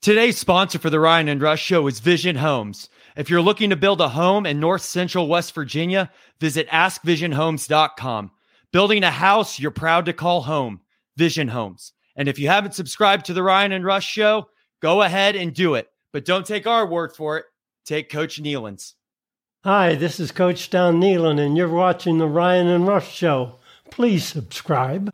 Today's sponsor for the Ryan and Rush Show is Vision Homes. If you're looking to build a home in North Central West Virginia, visit askvisionhomes.com. Building a house you're proud to call home, Vision Homes. And if you haven't subscribed to the Ryan and Rush Show, go ahead and do it. But don't take our word for it. Take Coach Nehlen's. Hi, this is Coach Don Nehlen, and you're watching the Ryan and Rush Show. Please subscribe.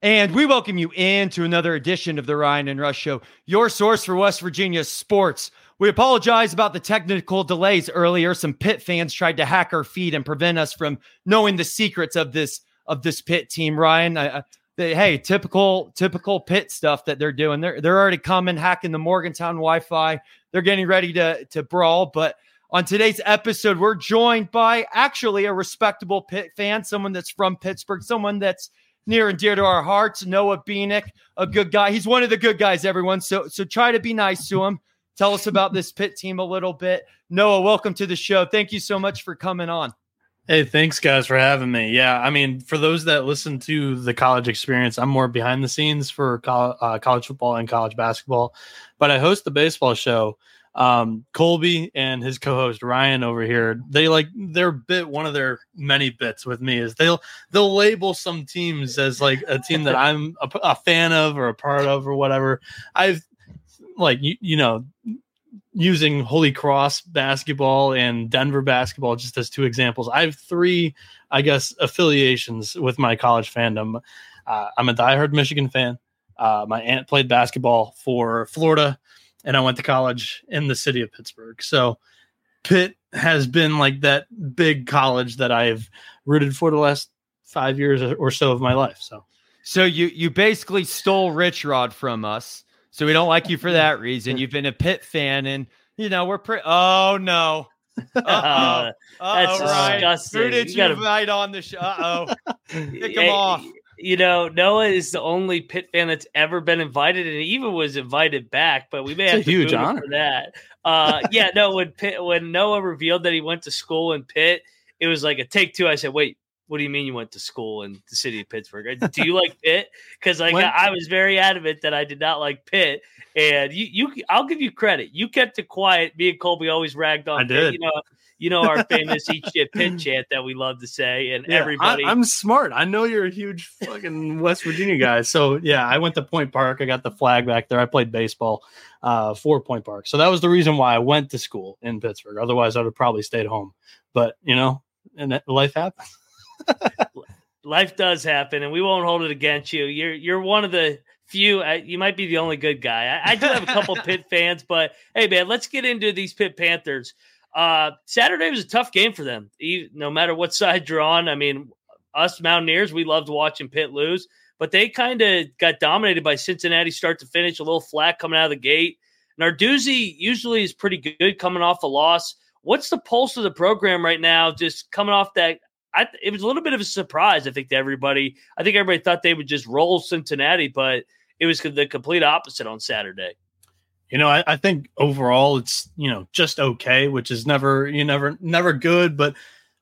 And we welcome you into another edition of the Ryan and Rush Show, your source for West Virginia sports. We apologize about the technical delays earlier. Some Pitt fans tried to hack our feed and prevent us from knowing the secrets of this of this Pitt team. Ryan, I, I, they, hey, typical typical Pitt stuff that they're doing. They're they're already coming, hacking the Morgantown Wi-Fi. They're getting ready to to brawl. But on today's episode, we're joined by actually a respectable Pitt fan, someone that's from Pittsburgh, someone that's near and dear to our hearts. Noah Bieniek, a good guy. He's one of the good guys, everyone. So so try to be nice to him. Tell us about this pit team a little bit. Noah, welcome to the show. Thank you so much for coming on. Hey, thanks guys for having me. Yeah, I mean, for those that listen to the college experience, I'm more behind the scenes for college, uh, college football and college basketball, but I host the baseball show um, Colby and his co-host Ryan over here, they like their bit. One of their many bits with me is they'll they'll label some teams as like a team that I'm a, a fan of or a part of or whatever. I've like you, you know using Holy Cross basketball and Denver basketball just as two examples. I have three, I guess, affiliations with my college fandom. Uh, I'm a diehard Michigan fan. Uh, my aunt played basketball for Florida and I went to college in the city of Pittsburgh. So Pitt has been like that big college that I've rooted for the last five years or so of my life. So, so you you basically stole Rich Rod from us. So we don't like you for that reason. You've been a Pitt fan, and you know we're pretty. Oh no. Uh-oh. That's Uh-oh, disgusting. Who did You you, gotta- invite on the show? Uh oh. Kick him Hey, off. You know, Noah is the only Pitt fan that's ever been invited, and even was invited back. But we may It's a have to huge honor. for that. Uh, yeah, no. When Pitt, when Noah revealed that he went to school in Pitt, it was like a take two. I said, "Wait, what do you mean you went to school in the city of Pittsburgh? Do you like Pitt?" Because like When- I, I was very adamant that I did not like Pitt, and you, you, I'll give you credit. You kept it quiet. Me and Colby always ragged on. I Pitt. did. You know, you know our famous "eat shit Pitt" chant that we love to say, and Yeah, everybody. I, am smart. I know you're a huge fucking West Virginia guy. So yeah, I went to Point Park. I got the flag back there. I played baseball uh, for Point Park. So that was the reason why I went to school in Pittsburgh. Otherwise, I would have probably stayed home. But you know, and that- life happens. life does happen, and we won't hold it against you. You're you're one of the few. I, you might be the only good guy. I, I do have a couple Pitt fans, but hey, man, let's get into these Pitt Panthers. Uh, Saturday was a tough game for them. E- No matter what side you're on, I mean, us Mountaineers, we loved watching Pitt lose, but they kind of got dominated by Cincinnati start to finish. A little flat coming out of the gate. Narduzzi usually is pretty good coming off a loss. What's the pulse of the program right now? Just coming off that I, it was a little bit of a surprise, I think, to everybody. I think everybody thought they would just roll Cincinnati, but it was the complete opposite on Saturday. You know, I, I think overall it's you know just okay, which is never you never never good, but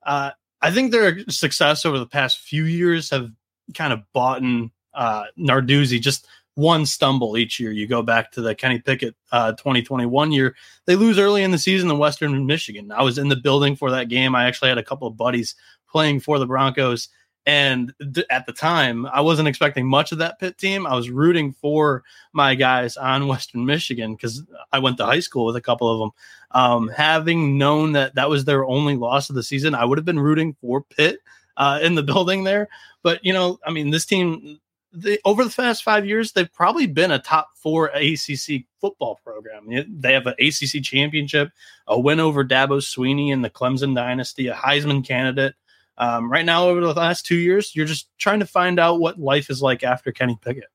uh, I think their success over the past few years have kind of bought in uh, Narduzzi just one stumble each year. You go back to the Kenny Pickett uh, 2021 year, they lose early in the season in Western Michigan. I was in the building for that game. I actually had a couple of buddies playing for the Broncos. And th- at the time, I wasn't expecting much of that Pitt team. I was rooting for my guys on Western Michigan because I went to high school with a couple of them. Um, having known that that was their only loss of the season, I would have been rooting for Pitt uh, in the building there. But you know, I mean, this team they, over the past five years, they've probably been a top four ACC football program. They have an ACC championship, a win over Dabo Swinney in the Clemson dynasty, a Heisman candidate. Um, right now, over the last two years, you're just trying to find out what life is like after Kenny Pickett.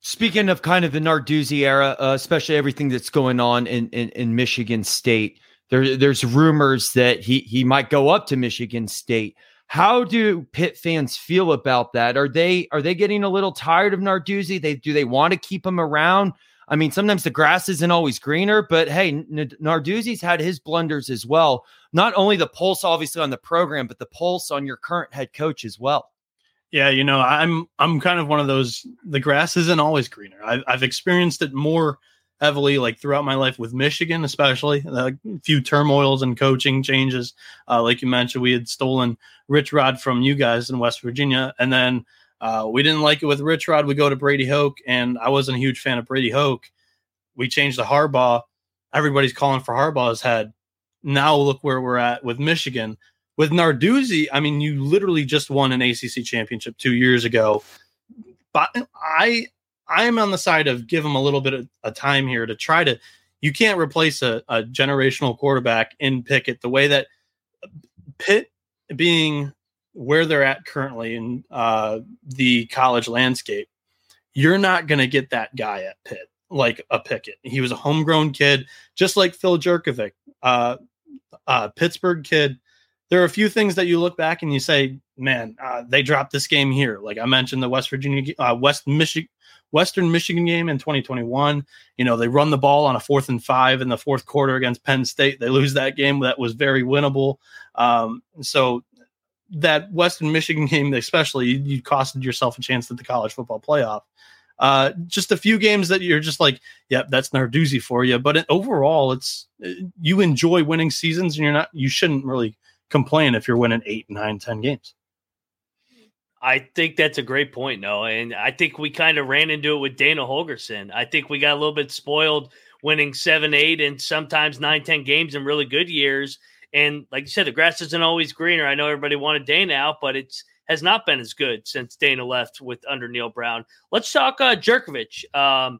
Speaking of kind of the Narduzzi era, uh, especially everything that's going on in, in, in Michigan State, there, there's rumors that he he might go up to Michigan State. How do Pitt fans feel about that? Are they are they getting a little tired of Narduzzi? They do they want to keep him around? I mean, sometimes the grass isn't always greener, but hey, Narduzzi's had his blunders as well. Not only the pulse, obviously, on the program, but the pulse on your current head coach as well. Yeah, you know, I'm I'm kind of one of those. The grass isn't always greener. I've, I've experienced it more heavily, like throughout my life with Michigan, especially a few turmoils and coaching changes. Uh, like you mentioned, we had stolen Rich Rod from you guys in West Virginia, and then uh, we didn't like it with Rich Rod. We go to Brady Hoke, and I wasn't a huge fan of Brady Hoke. We changed the Harbaugh. Everybody's calling for Harbaugh's head. Now look where we're at with Michigan. With Narduzzi, I mean, you literally just won an ACC championship two years ago. But I, I am on the side of give him a little bit of a time here to try to. You can't replace a, a generational quarterback in Pickett the way that Pitt being where they're at currently in uh, the college landscape, you're not going to get that guy at Pitt like a Pickett. He was a homegrown kid, just like Phil Jurkovec, uh, uh, Pittsburgh kid. There are a few things that you look back and you say, man, uh, they dropped this game here. Like I mentioned, the West Virginia, uh, West Michigan, Western Michigan game in 2021. You know, they run the ball on a fourth and five in the fourth quarter against Penn State. They lose that game that was very winnable. Um, so that Western Michigan game, especially, you, costed yourself a chance at the college football playoff. Uh, just a few games that you're just like, yep, that's Narduzzi for you. But it, overall, it's you enjoy winning seasons, and you're not, you shouldn't really complain if you're winning eight, nine, ten games. I think that's a great point, Noah. And I think we kind of ran into it with Dana Holgorsen. I think we got a little bit spoiled winning seven, eight, and sometimes nine, ten games in really good years and like you said, the grass isn't always greener. I know everybody wanted Dana out, but it's has not been as good since Dana left with under Neal Brown. Let's talk uh, Jurkovec, um,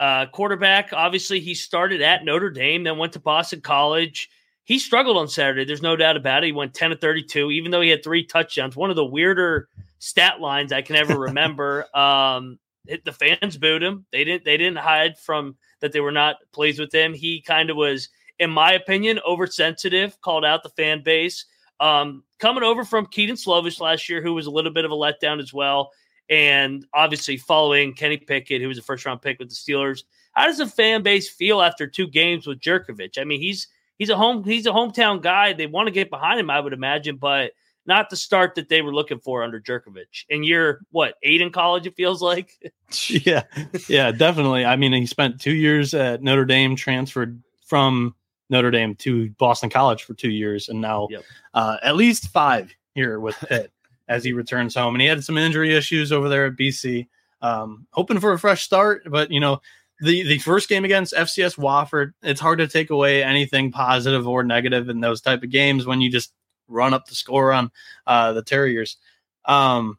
uh, quarterback. Obviously, he started at Notre Dame, then went to Boston College. He struggled on Saturday. There's no doubt about it. He went 10 to 32, even though he had three touchdowns. One of the weirder stat lines I can ever remember. um, it, the fans booed him. They didn't. They didn't hide from that they were not pleased with him. He kind of was in my opinion, oversensitive, called out the fan base. Um, coming over from Kedon Slovis last year, who was a little bit of a letdown as well. And obviously following Kenny Pickett, who was a first round pick with the Steelers. How does the fan base feel after two games with Jurkovec? I mean, he's he's a home he's a hometown guy. They want to get behind him, I would imagine, but not the start that they were looking for under Jurkovec. And you're what eight in college? It feels like. yeah, yeah, definitely. I mean, he spent two years at Notre Dame, transferred from Notre Dame to Boston College for two years, and now yep. uh, at least five here with Pitt as he returns home. And he had some injury issues over there at BC. Um, hoping for a fresh start, but you know, the the first game against FCS Wofford, it's hard to take away anything positive or negative in those type of games when you just run up the score on uh, the Terriers. Um,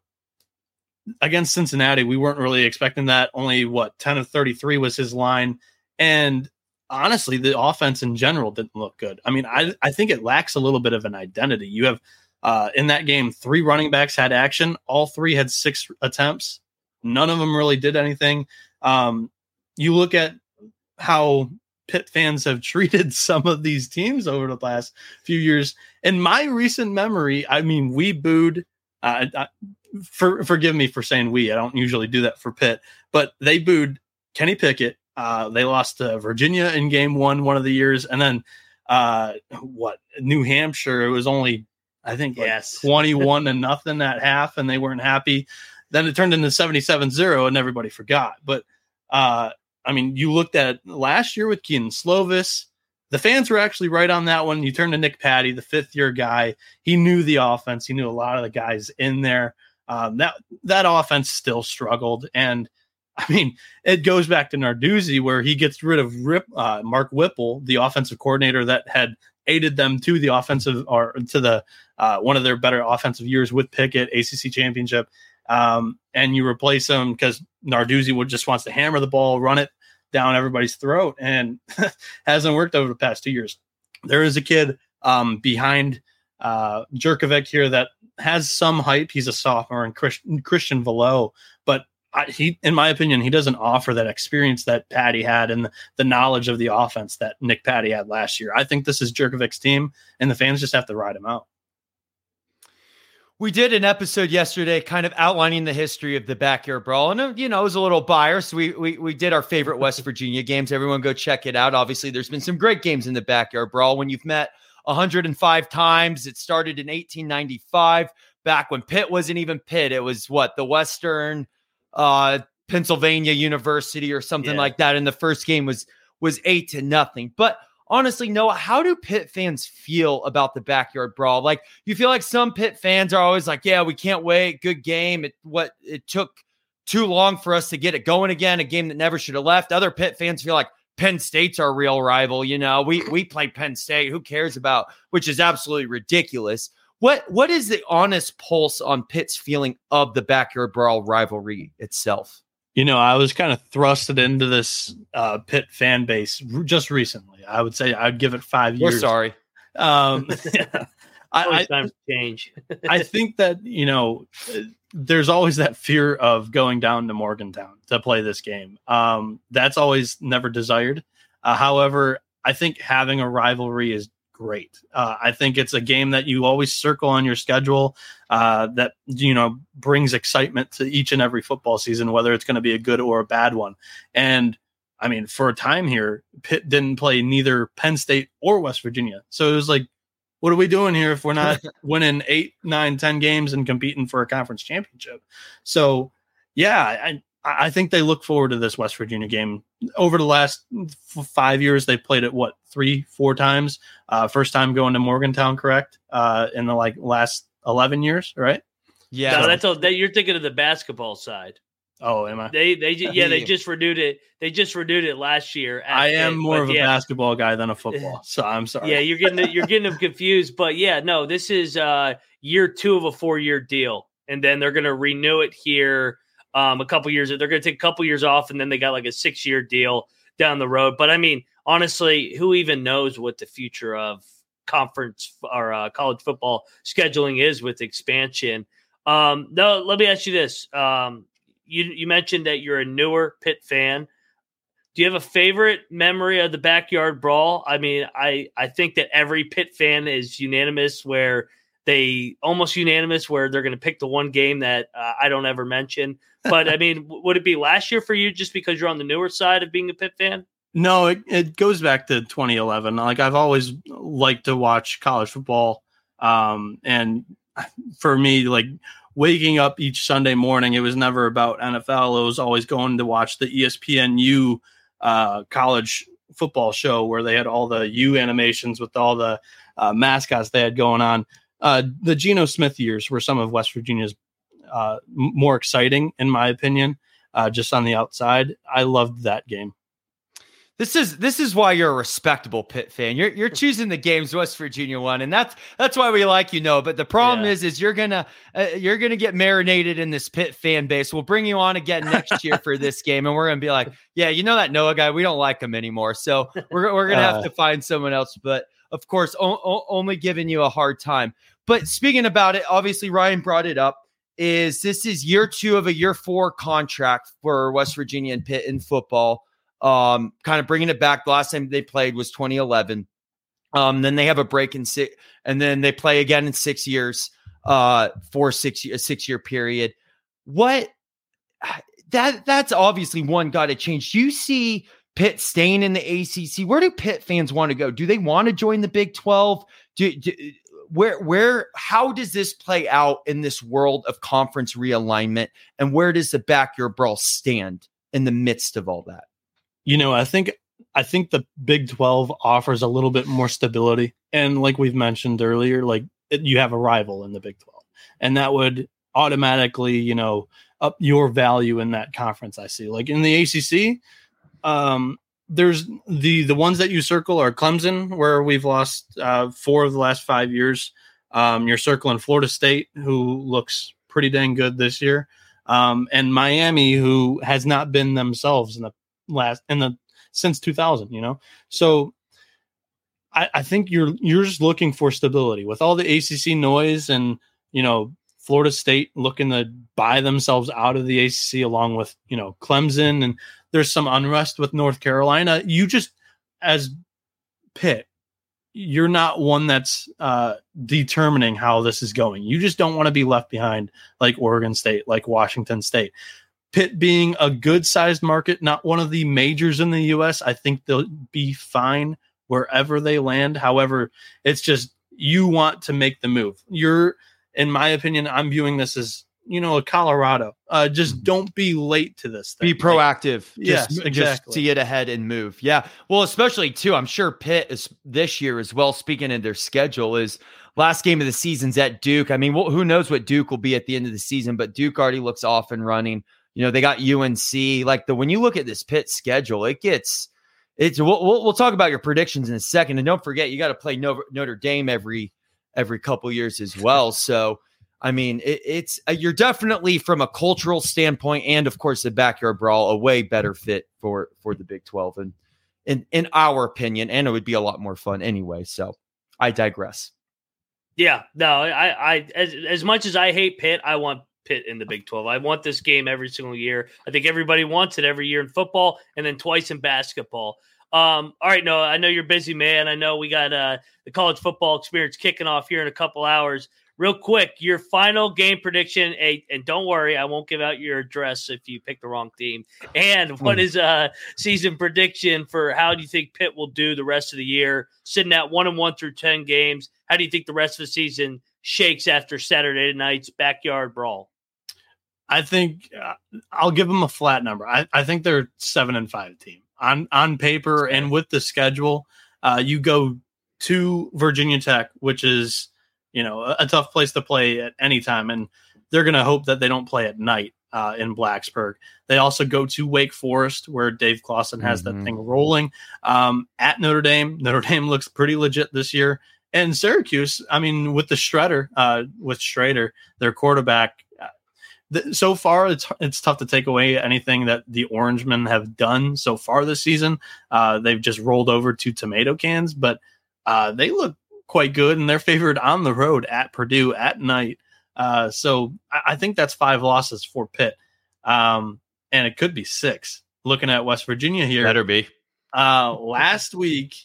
against Cincinnati, we weren't really expecting that. Only what 10 of 33 was his line. And honestly, the offense in general didn't look good. I mean, I, I think it lacks a little bit of an identity. You have uh, in that game, three running backs had action. All three had six attempts. None of them really did anything. Um, you look at how Pitt fans have treated some of these teams over the last few years. In my recent memory, I mean, we booed. Uh, I, for, forgive me for saying we. I don't usually do that for Pitt, but they booed Kenny Pickett, uh, they lost to Virginia in game one, one of the years. And then uh, what New Hampshire, it was only, I think, like yes. 21 to nothing at half, and they weren't happy. Then it turned into 77 0, and everybody forgot. But uh, I mean, you looked at last year with Kedon Slovis. The fans were actually right on that one. You turn to Nick Patti, the fifth year guy. He knew the offense. He knew a lot of the guys in there. Um, that that offense still struggled, and I mean, it goes back to Narduzzi where he gets rid of Rip, uh, Mark Whipple, the offensive coordinator that had aided them to the offensive or to the uh, one of their better offensive years with Pickett, ACC championship. Um, and you replace him because Narduzzi would just wants to hammer the ball, run it down everybody's throat, and hasn't worked over the past two years. There is a kid um, behind uh, Jurkovec here that has some hype. He's a sophomore, and Christian Velo, but I, he, in my opinion, he doesn't offer that experience that Patti had and the, the, knowledge of the offense that Nick Patti had last year. I think this is Jurkovec's team, and the fans just have to ride him out. we did an episode yesterday kind of outlining the history of the backyard brawl and uh, you know it was a little biased. We, we we did our favorite west virginia games. Everyone go check it out. Obviously there's been some great games in the backyard brawl. When you've met 105 times it started in 1895 back when pitt wasn't even pitt. It was what the western uh pennsylvania university or something Yeah. like that in the first game was was eight to nothing but honestly noah how do pitt fans feel about the backyard brawl like you feel like some Pitt fans are always like, "Yeah, we can't wait. Good game. It what it took too long for us to get it going again. A game that never should have left." Other Pitt fans feel like Penn State's our real rival. You know, we we play Penn State. Who cares about? Which is absolutely ridiculous. What what is the honest pulse on Pitt's feeling of the backyard brawl rivalry itself? You know, I was kind of thrusted into this uh, Pitt fan base r- just recently. I would say I'd give it 5 We're years. sorry. Um, I, Always I, time to change. I think that you know, uh, there's always that fear of going down to Morgantown to play this game. Um, that's always never desired. Uh, however, I think having a rivalry is great. Uh, I think it's a game that you always circle on your schedule uh, that you know brings excitement to each and every football season, whether it's going to be a good or a bad one. And I mean, for a time here, Pitt didn't play neither Penn State or West Virginia, so it was like, what are we doing here if we're not winning eight, nine, ten games and competing for a conference championship? So, yeah, I I think they look forward to this West Virginia game. Over the last f- five years, they played it what three, four times. Uh, first time going to Morgantown, correct? Uh, in the like last eleven years, right? Yeah, no, that's all. That, you're thinking of the basketball side. Oh, am I? They they yeah they just renewed it. They just renewed it last year. at I am more of a yeah, basketball guy than a football, so I'm sorry. Yeah, you're getting you're getting them confused, but yeah, no, this is uh year two of a four year deal, and then they're gonna renew it here um a couple years. They're gonna take a couple years off, and then they got like a six year deal down the road. But I mean, honestly, who even knows what the future of conference or uh, college football scheduling is with expansion? Um, no, let me ask you this. Um, you you mentioned that you're a newer Pitt fan. Do you have a favorite memory of the backyard brawl? I mean, I I think that every Pitt fan is unanimous where they almost unanimous where they're going to pick the one game that uh, I don't ever mention. But I mean, would it be last year for you just because you're on the newer side of being a Pitt fan? No, it, it goes back to 2011. Like I've always liked to watch college football. Um, and for me, like waking up each Sunday morning, it was never about NFL. It was always going to watch the ESPNU uh, college football show where they had all the U animations with all the uh, mascots they had going on. Uh, the Geno Smith years were some of West Virginia's uh, more exciting, in my opinion. Uh, just on the outside, I loved that game. This is this is why you're a respectable Pitt fan. You're you're choosing the games West Virginia won, and that's that's why we like you. Know, but the problem Yeah. is, is you're gonna uh, you're gonna get marinated in this Pitt fan base. We'll bring you on again next year for this game, and we're gonna be like, yeah, you know that Noah guy, we don't like him anymore. So we're we're gonna have Uh. to find someone else. But of course, o- o- only giving you a hard time. But speaking about it, obviously Ryan brought it up. Is this is year two of a year four contract for West Virginia and Pitt in football? um, kind of bringing it back. The last time they played was 2011. Um, then they have a break in six, and then they play again in six years, uh, for six a six year period. What that that's obviously one got to change. Do you see Pitt staying in the ACC? Where do Pitt fans want to go? Do they want to join the Big Twelve? Do, do where where how does this play out in this world of conference realignment, and where does the backyard brawl stand in the midst of all that? you know, I think I think the Big 12 offers a little bit more stability. And like we've mentioned earlier, like you have a rival in the Big 12. And that would automatically, you know, up your value in that conference. I see. Like in the ACC, um there's the the ones that you circle are Clemson, where we've lost uh, four of the last five years. Um, you're circling Florida State, who looks pretty dang good this year, um, and Miami, who has not been themselves in the last in the since 2000 you know? So I, I think you're you're just looking for stability. With all the acc noise and you know florida state looking to buy themselves out of the acc along with you know clemson and there's some unrest with north carolina you just as pitt you're not one that's uh, determining how this is going. You just don't want to be left behind like Oregon State, like Washington State. Pitt being a good sized market, not one of the majors in the US, I think they'll be fine wherever they land. However, it's just you want to make the move. You're, in my opinion, I'm viewing this as you know a Colorado. Uh, just mm-hmm. don't be late to this. Thing. Be proactive. Like, yes, exactly. Just see it ahead and move. Yeah. Well, especially too. I'm sure Pitt is this year as well. Speaking in their schedule is last game of the season's at Duke. I mean, well, who knows what Duke will be at the end of the season? But Duke already looks off and running. You know, they got UNC. Like the when you look at this Pitt schedule, it gets it's we'll, we'll, we'll talk about your predictions in a second, and don't forget you got to play Notre Dame every every couple years as well. So I mean, it, it's uh, you're definitely from a cultural standpoint, and of course the backyard brawl, a way better fit for for the Big Twelve, and in in our opinion, and it would be a lot more fun anyway. So I digress. Yeah, no, I, I as as much as I hate Pitt, I want Pitt in the Big 12. I want this game every single year. I think everybody wants it every year in football and then twice in basketball. Um, all right, no, I know you're busy, man. I know we got uh, the college football experience kicking off here in a couple hours. Real quick, your final game prediction, and don't worry, I won't give out your address if you pick the wrong team. And what hmm. a season prediction for how do you think Pitt will do the rest of the year, sitting at one and one through ten games? How do you think the rest of the season shakes after Saturday night's backyard brawl? I think uh, I'll give them a flat number. I, I think they're seven and five team on on paper and with the schedule. Uh, you go to Virginia Tech, which is you know a, a, tough place to play at any time, and they're going to hope that they don't play at night uh, in Blacksburg. They also go to Wake Forest, where Dave Clawson has mm-hmm. that thing rolling. Um, at Notre Dame, Notre Dame looks pretty legit this year. And Syracuse, I mean, with the shredder, uh, with Shrader, their quarterback, so far it's it's tough to take away anything that the Orangemen have done so far this season. Uh, they've just rolled over to tomato cans, but uh, they look quite good and they're favored on the road at Purdue at night. Uh, so I, I, think that's five losses for Pitt, um, and it could be six. Looking at West Virginia here, better be. Uh, last week,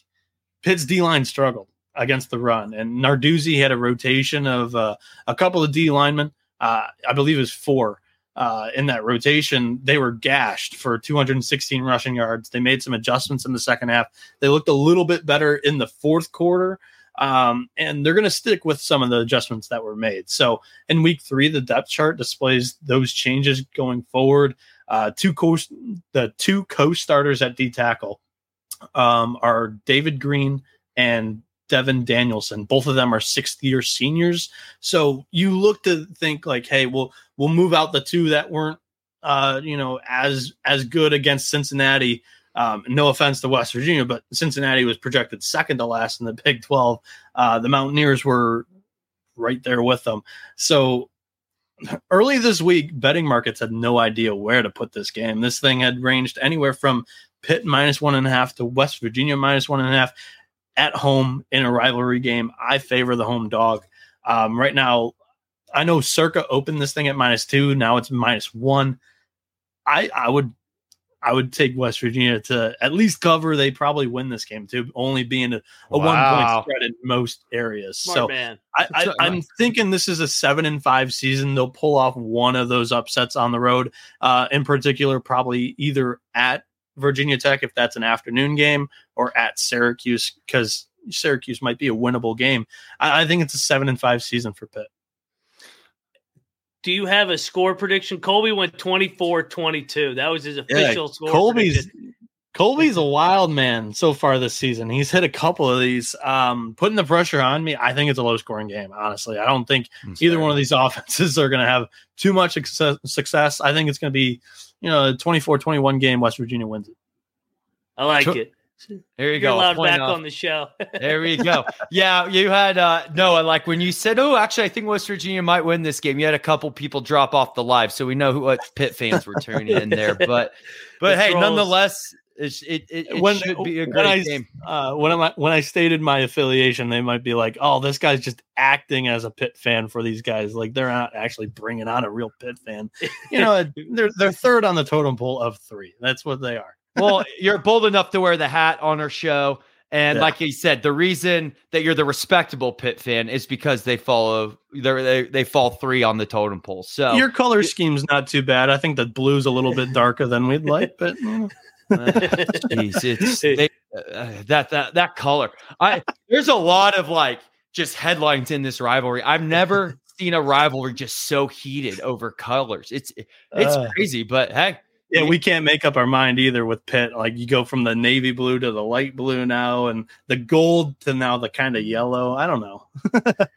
Pitt's D line struggled against the run, and Narduzzi had a rotation of uh, a couple of D linemen uh, I believe it was four uh, in that rotation. They were gashed for 216 rushing yards. They made some adjustments in the second half. They looked a little bit better in the fourth quarter. Um, and they're going to stick with some of the adjustments that were made. So in week three, the depth chart displays those changes going forward. Uh, two co the two co-starters at D tackle um, are David Green and Devin Danielson. Both of them are sixth year seniors. So you look to think like, hey, we'll we'll move out the two that weren't uh, you know, as as good against Cincinnati. Um, no offense to West Virginia, but Cincinnati was projected second to last in the Big 12. Uh, the Mountaineers were right there with them. So early this week, betting markets had no idea where to put this game. This thing had ranged anywhere from Pitt minus one and a half to West Virginia minus one and a half at home in a rivalry game. I favor the home dog. Um, right now, I know Circa opened this thing at minus two. Now it's minus one. I I would I would take West Virginia to at least cover. They probably win this game too, only being a, a wow. one point spread in most areas. Smart so man. I, I, am thinking this is a seven and five season. They'll pull off one of those upsets on the road. Uh, in particular, probably either at Virginia Tech if that's an afternoon game, or at Syracuse because Syracuse might be a winnable game. I, I, think it's a seven and five season for Pitt. Do you have a score prediction? Colby went 24 22. That was his official yeah, score. Colby's prediction. Colby's a wild man so far this season. He's hit a couple of these, um, putting the pressure on me. I think it's a low scoring game, honestly. I don't think either one of these offenses are going to have too much success. I think it's going to be you know, a 24-21 game, West Virginia wins it. I like it. There you You're go. allowed back off. on the show. there we go. Yeah, you had uh Noah. Like when you said, "Oh, actually, I think West Virginia might win this game." You had a couple people drop off the live, so we know who what Pitt fans were turning in there. But, but hey, trolls. nonetheless, it, it, it when, should be a great I, game. Uh, when I when I stated my affiliation, they might be like, "Oh, this guy's just acting as a Pitt fan for these guys. Like they're not actually bringing on a real Pitt fan." You know, they're they're third on the totem pole of three. That's what they are. Well, you're bold enough to wear the hat on our show. And Yeah. like he said, the reason that you're the respectable Pitt fan is because they follow they they fall three on the totem pole. So Your color scheme's not too bad. I think the blue's a little bit darker than we'd like, but you know. Jeez, it's they, uh, that that that color. I there's a lot of like just headlines in this rivalry. I've never seen a rivalry just so heated over colors. It's it's Uh. crazy, but hey, Yeah, we can't make up our mind either with Pitt. Like you go from the navy blue to the light blue now, and the gold to now the kind of yellow. I don't know.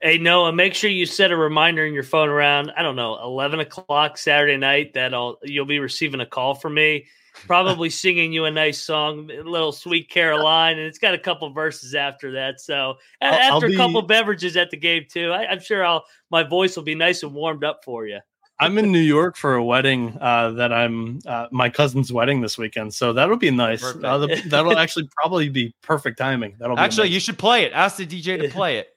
Hey Noah, make sure you set a reminder in your phone around I don't know eleven o'clock Saturday night that I'll you'll be receiving a call from me, probably singing you a nice song, a little "Sweet Caroline," and it's got a couple verses after that. So I'll- I'll after a couple beverages at the game too, I, I'm sure I'll my voice will be nice and warmed up for you. I'm in New York for a wedding uh, that I'm uh, my cousin's wedding this weekend, so that'll be nice. Uh, the- that'll actually probably be perfect timing. That'll be actually nice. you should play it. Ask the DJ to play it.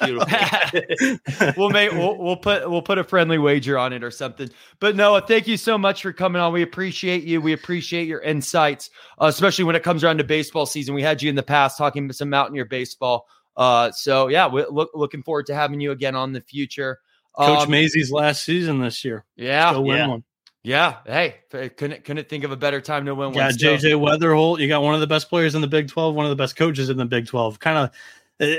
We'll make we'll, we'll put we'll put a friendly wager on it or something. But Noah, thank you so much for coming on. We appreciate you. We appreciate your insights, uh, especially when it comes around to baseball season. We had you in the past talking some Mountaineer baseball. Uh, so yeah, we're look, looking forward to having you again on the future. Coach Um, Mazey's last season this year. yeah, Go win yeah. one. yeah. Hey, couldn't couldn't think of a better time to win You got one. still. JJ Wetherholt. You got one of the best players in the Big 12, one of the best coaches in the Big 12. Kind of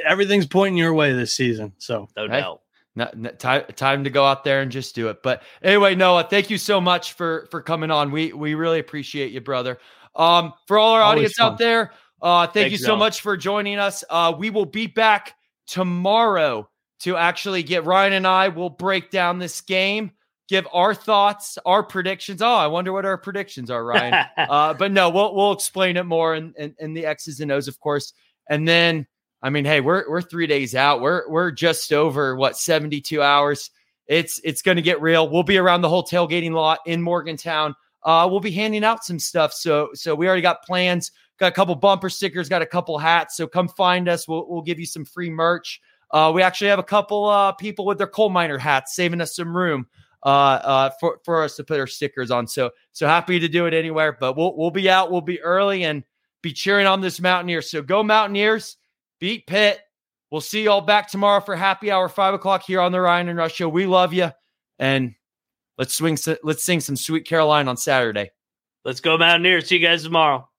everything's pointing your way this season. So no Hey. doubt. No- no- time time to go out there and just do it. But anyway, Noah, thank you so much for for coming on. We we really appreciate you, brother. Um, for all our Always audience fun. out there, uh, thank Thanks, you so Noah. much for joining us. Uh, we will be back tomorrow to actually get Ryan and I will break down this game, give our thoughts, our predictions. Oh, I wonder what our predictions are, Ryan. uh, but no, we'll we'll explain it more in, in, in the X's and O's, of course. And then, I mean, hey, we're we're three days out. We're we're just over what seventy two hours. It's it's going to get real. We'll be around the whole tailgating lot in Morgantown. Uh, we'll be handing out some stuff. So so we already got plans. Got a couple bumper stickers. Got a couple hats. So come find us. We'll we'll give you some free merch. Uh, we actually have a couple uh, people with their coal miner hats, saving us some room uh, uh, for for us to put our stickers on. So so happy to do it anywhere. But we'll we'll be out. We'll be early and be cheering on this Mountaineers. So go Mountaineers, beat Pitt. We'll see you all back tomorrow for happy hour five o'clock here on the Ryan and Rush Show. We love you, and let's swing. Let's sing some Sweet Caroline on Saturday. Let's go Mountaineers. See you guys tomorrow.